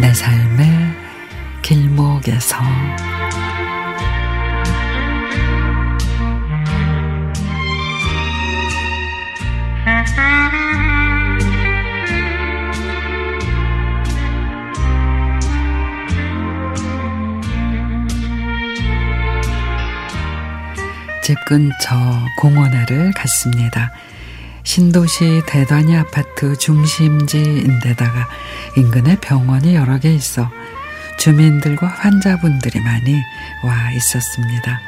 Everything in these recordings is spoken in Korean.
내 삶의 길목에서 집 근처 공원회를 갔습니다. 신도시 대단위 아파트 중심지인데다가 인근에 병원이 여러 개 있어 주민들과 환자분들이 많이 와 있었습니다.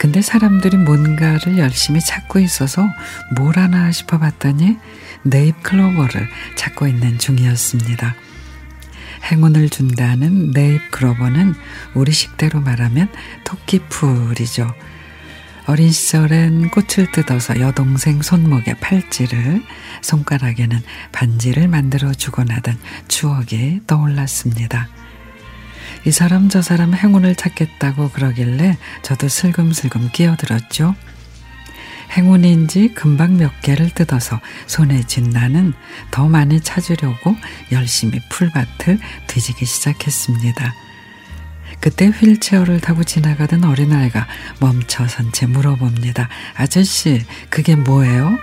근데 사람들이 뭔가를 열심히 찾고 있어서 뭘 하나 싶어 봤더니 네잎 클로버를 찾고 있는 중이었습니다. 행운을 준다는 네잎 클로버는 우리 식대로 말하면 토끼풀이죠. 어린 시절엔 꽃을 뜯어서 여동생 손목에 팔찌를, 손가락에는 반지를 만들어 주곤 하던 추억이 떠올랐습니다. 이 사람 저 사람 행운을 찾겠다고 그러길래 저도 슬금슬금 끼어들었죠. 행운인지 금방 몇 개를 뜯어서 손에 쥔 나는 더 많이 찾으려고 열심히 풀밭을 뒤지기 시작했습니다. 그때 휠체어를 타고 지나가던 어린아이가 멈춰선 채 물어봅니다. 아저씨, 그게 뭐예요?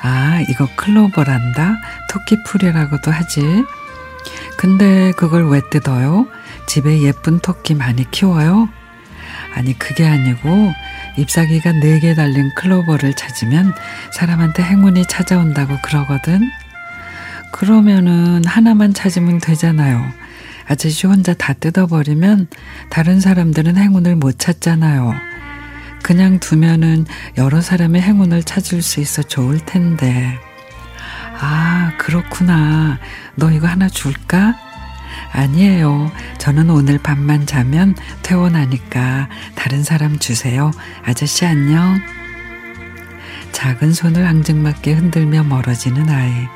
아, 이거 클로버란다. 토끼풀이라고도 하지. 근데 그걸 왜 뜯어요? 집에 예쁜 토끼 많이 키워요? 아니, 그게 아니고 잎사귀가 네 개 달린 클로버를 찾으면 사람한테 행운이 찾아온다고 그러거든. 그러면은 하나만 찾으면 되잖아요. 아저씨 혼자 다 뜯어버리면 다른 사람들은 행운을 못 찾잖아요. 그냥 두면은 여러 사람의 행운을 찾을 수 있어 좋을 텐데. 아, 그렇구나. 너 이거 하나 줄까? 아니에요. 저는 오늘 밤만 자면 퇴원하니까 다른 사람 주세요. 아저씨 안녕. 작은 손을 앙증맞게 흔들며 멀어지는 아이.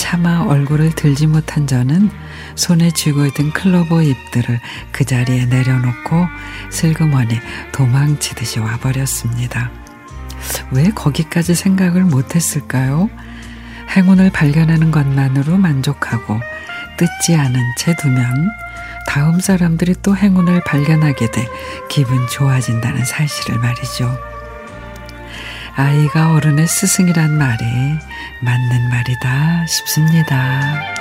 차마 얼굴을 들지 못한 저는 손에 쥐고 있던 클로버 잎들을 그 자리에 내려놓고 슬그머니 도망치듯이 와버렸습니다. 왜 거기까지 생각을 못했을까요? 행운을 발견하는 것만으로 만족하고 뜯지 않은 채 두면 다음 사람들이 또 행운을 발견하게 돼 기분 좋아진다는 사실을 말이죠. 아이가 어른의 스승이란 말이 맞는 말이다 싶습니다.